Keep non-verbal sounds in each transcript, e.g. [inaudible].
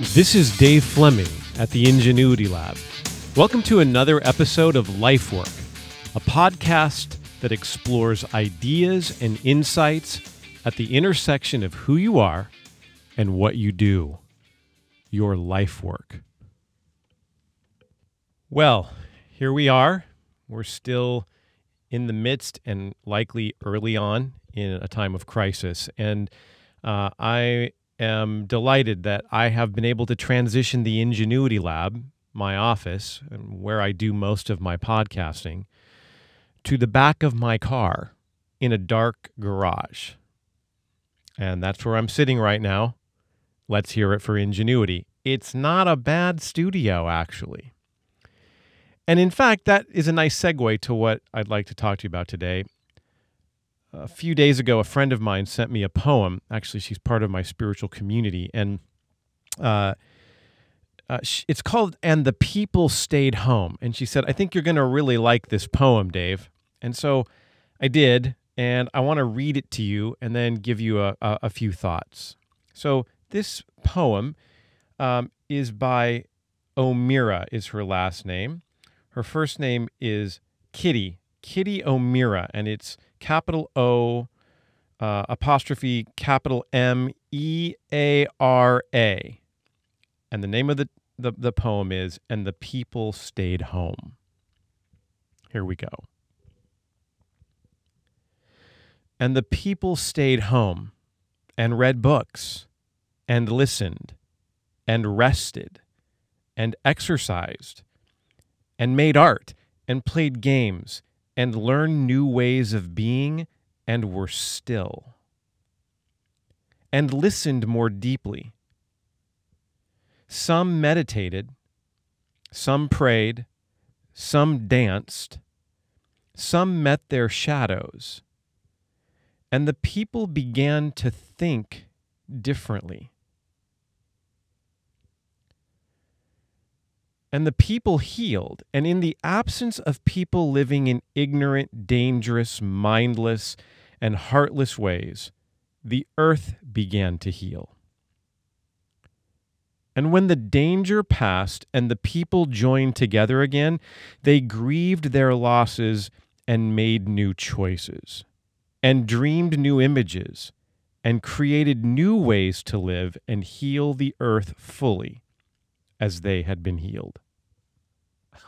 This is Dave Fleming at the Ingenuity Lab. Welcome to another episode of Life Work, a podcast that explores ideas and insights at the intersection of who you are and what you do, your life work. Well, here we are. We're still in the midst and likely early on in a time of crisis. And uh, I am delighted that I have been able to transition the Ingenuity Lab, my office, and where I do most of my podcasting, to the back of my car in a dark garage. And that's where I'm sitting right now. Let's hear it for Ingenuity. It's not a bad studio, actually. And in fact, that is a nice segue to what I'd like to talk to you about today. A few days ago, a friend of mine sent me a poem. Actually, she's part of my spiritual community. And uh, uh, it's called And the People Stayed Home. And she said, I think you're going to really like this poem, Dave. And so I did. And I want to read it to you and then give you a, a, a few thoughts. So this poem um, is by O'Meara, is her last name. Her first name is Kitty, Kitty O'Meara, and it's capital O uh, apostrophe capital M E A R A. And the name of the, the, the poem is And the People Stayed Home. Here we go. And the people stayed home and read books and listened and rested and exercised and made art and played games and learned new ways of being and were still and listened more deeply. Some meditated, some prayed, some danced, some met their shadows, and the people began to think differently. And the people healed. And in the absence of people living in ignorant, dangerous, mindless, and heartless ways, the earth began to heal. And when the danger passed and the people joined together again, they grieved their losses and made new choices, and dreamed new images, and created new ways to live and heal the earth fully as they had been healed.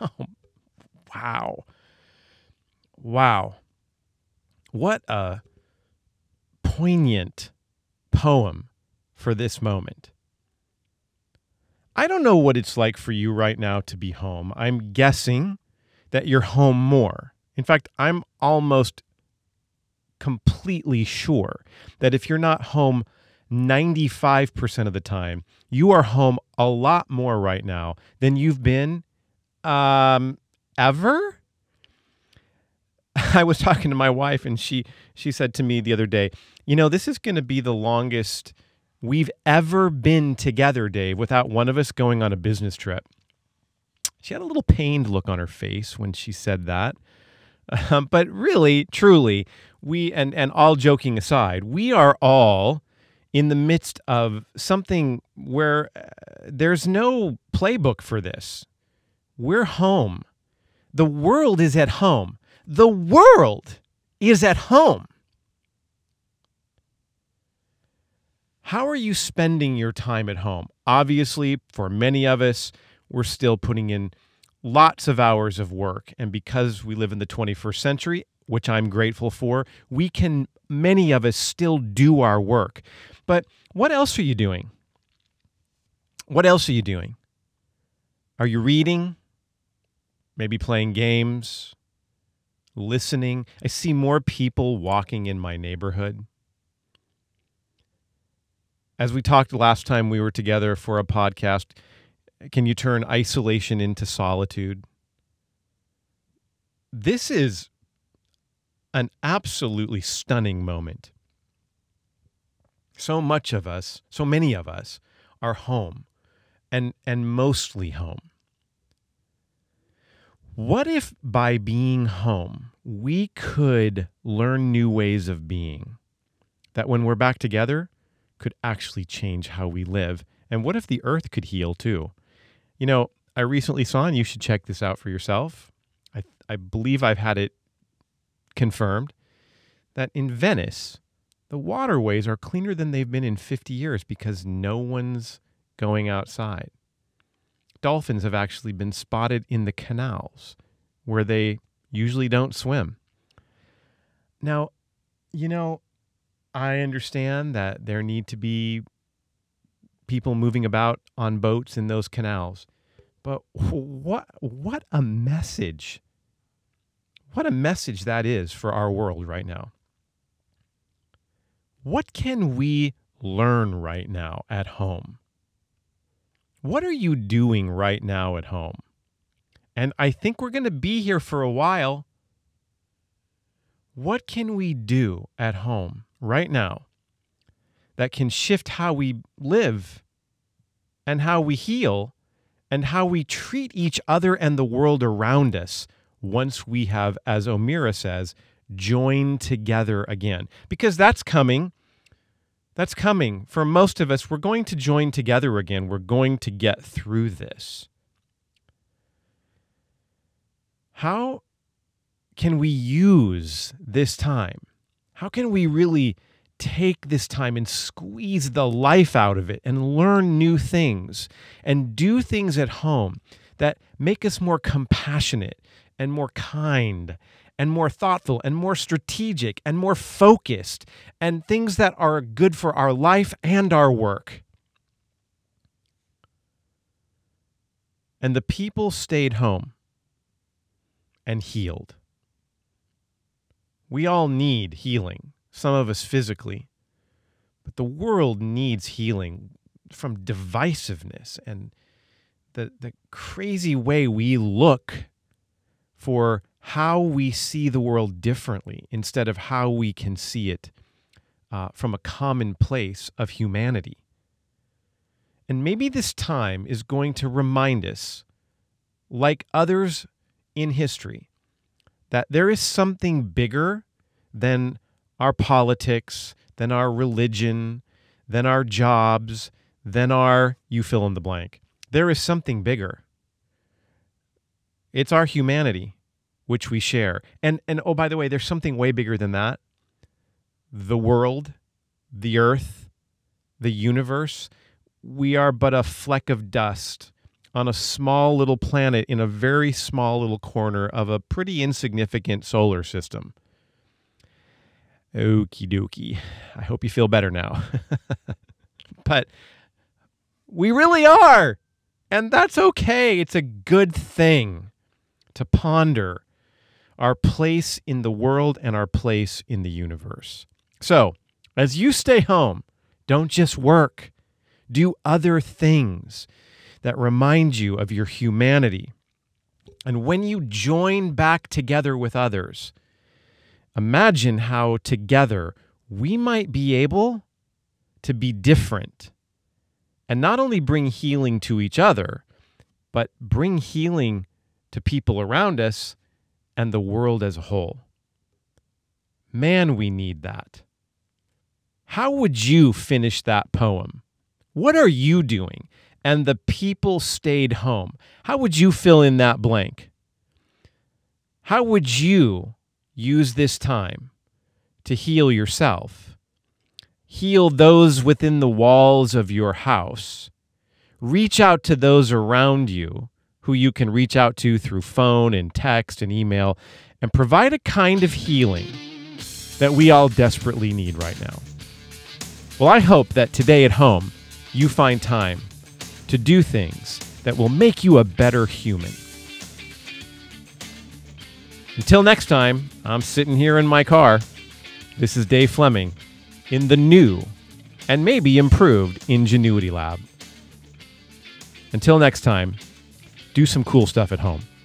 Oh, [laughs] wow. Wow. What a poignant poem for this moment. I don't know what it's like for you right now to be home. I'm guessing that you're home more. In fact, I'm almost completely sure that if you're not home 95% of the time, you are home a lot more right now than you've been um, ever. [laughs] I was talking to my wife and she she said to me the other day, "You know, this is going to be the longest we've ever been together, Dave, without one of us going on a business trip." She had a little pained look on her face when she said that. Um, but really, truly, we and and all joking aside, we are all in the midst of something where uh, there's no playbook for this. We're home. The world is at home. The world is at home. How are you spending your time at home? Obviously, for many of us, we're still putting in lots of hours of work. And because we live in the 21st century, which I'm grateful for, we can, many of us, still do our work. But what else are you doing? What else are you doing? Are you reading? Maybe playing games, listening. I see more people walking in my neighborhood. As we talked last time we were together for a podcast, can you turn isolation into solitude? This is an absolutely stunning moment. So much of us, so many of us, are home and, and mostly home. What if by being home, we could learn new ways of being? That when we're back together, could actually change how we live. And what if the earth could heal too? You know, I recently saw, and you should check this out for yourself. I, I believe I've had it confirmed that in Venice, the waterways are cleaner than they've been in 50 years because no one's going outside. Dolphins have actually been spotted in the canals where they usually don't swim. Now, you know, I understand that there need to be people moving about on boats in those canals. But what what a message. What a message that is for our world right now. What can we learn right now at home? What are you doing right now at home? And I think we're going to be here for a while. What can we do at home right now that can shift how we live and how we heal and how we treat each other and the world around us once we have, as O'Meara says, joined together again. Because that's coming. That's coming. For most of us, we're going to join together again. We're going to get through this. How can we use this time? How can we really take this time and squeeze the life out of it and learn new things and do things at home that make us more compassionate and more kind and more thoughtful and more strategic and more focused and things that are good for our life and our work. And the people stayed home and healed. We all need healing some of us physically. But the world needs healing from divisiveness and the, the crazy way we look for how we see the world differently instead of how we can see it uh, from a common place of humanity. And maybe this time is going to remind us, like others in history, that there is something bigger than our politics, than our religion, than our jobs, than our you fill in the blank. There is something bigger. It's our humanity, which we share. And and oh by the way, there's something way bigger than that. The world, the earth, the universe. We are but a fleck of dust on a small little planet in a very small little corner of a pretty insignificant solar system. Okie dokie. I hope you feel better now. [laughs] but we really are. And that's okay. It's a good thing to ponder our place in the world and our place in the universe. So, as you stay home, don't just work, do other things that remind you of your humanity. And when you join back together with others, imagine how together we might be able to be different and not only bring healing to each other, but bring healing to people around us and the world as a whole. Man, we need that. How would you finish that poem? What are you doing? And the people stayed home. How would you fill in that blank? How would you use this time to heal yourself, heal those within the walls of your house, reach out to those around you who you can reach out to through phone and text and email, and provide a kind of healing that we all desperately need right now. Well, I hope that today at home you find time to do things that will make you a better human. Until next time, I'm sitting here in my car. This is Dave Fleming in the new and maybe improved Ingenuity Lab. Until next time, do some cool stuff at home.